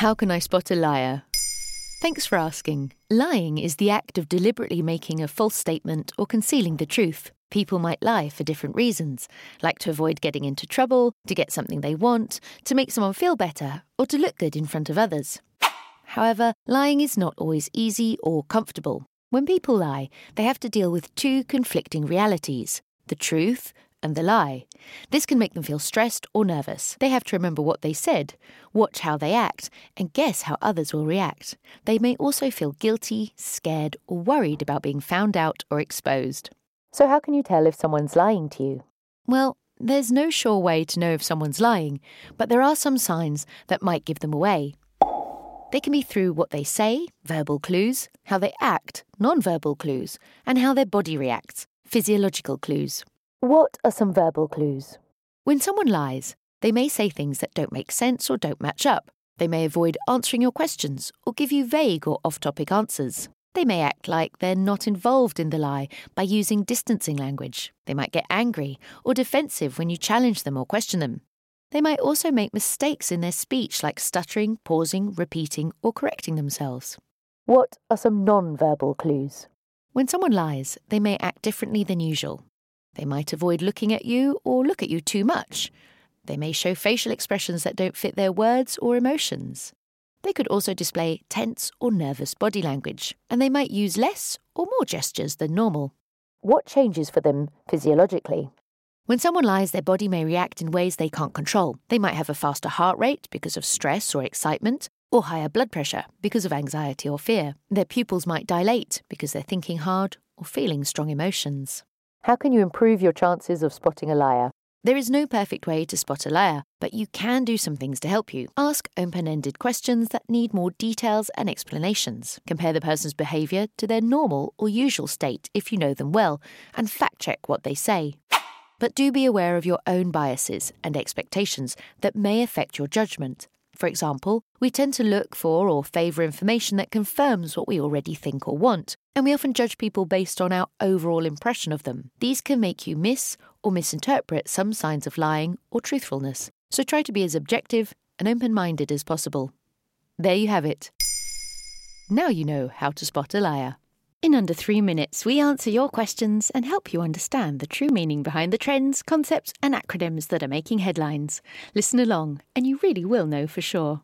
How can I spot a liar? Thanks for asking. Lying is the act of deliberately making a false statement or concealing the truth. People might lie for different reasons, like to avoid getting into trouble, to get something they want, to make someone feel better, or to look good in front of others. However, lying is not always easy or comfortable. When people lie, they have to deal with two conflicting realities the truth and the lie. This can make them feel stressed or nervous. They have to remember what they said, watch how they act, and guess how others will react. They may also feel guilty, scared, or worried about being found out or exposed. So, how can you tell if someone's lying to you? Well, there's no sure way to know if someone's lying, but there are some signs that might give them away. They can be through what they say, verbal clues, how they act, non-verbal clues, and how their body reacts, physiological clues. What are some verbal clues? When someone lies, they may say things that don't make sense or don't match up. They may avoid answering your questions or give you vague or off topic answers. They may act like they're not involved in the lie by using distancing language. They might get angry or defensive when you challenge them or question them. They might also make mistakes in their speech, like stuttering, pausing, repeating, or correcting themselves. What are some non verbal clues? When someone lies, they may act differently than usual. They might avoid looking at you or look at you too much. They may show facial expressions that don't fit their words or emotions. They could also display tense or nervous body language, and they might use less or more gestures than normal. What changes for them physiologically? When someone lies, their body may react in ways they can't control. They might have a faster heart rate because of stress or excitement, or higher blood pressure because of anxiety or fear. Their pupils might dilate because they're thinking hard or feeling strong emotions. How can you improve your chances of spotting a liar? There is no perfect way to spot a liar, but you can do some things to help you. Ask open ended questions that need more details and explanations. Compare the person's behaviour to their normal or usual state if you know them well, and fact check what they say. But do be aware of your own biases and expectations that may affect your judgment. For example, we tend to look for or favour information that confirms what we already think or want, and we often judge people based on our overall impression of them. These can make you miss or misinterpret some signs of lying or truthfulness. So try to be as objective and open minded as possible. There you have it. Now you know how to spot a liar. In under three minutes, we answer your questions and help you understand the true meaning behind the trends, concepts, and acronyms that are making headlines. Listen along, and you really will know for sure.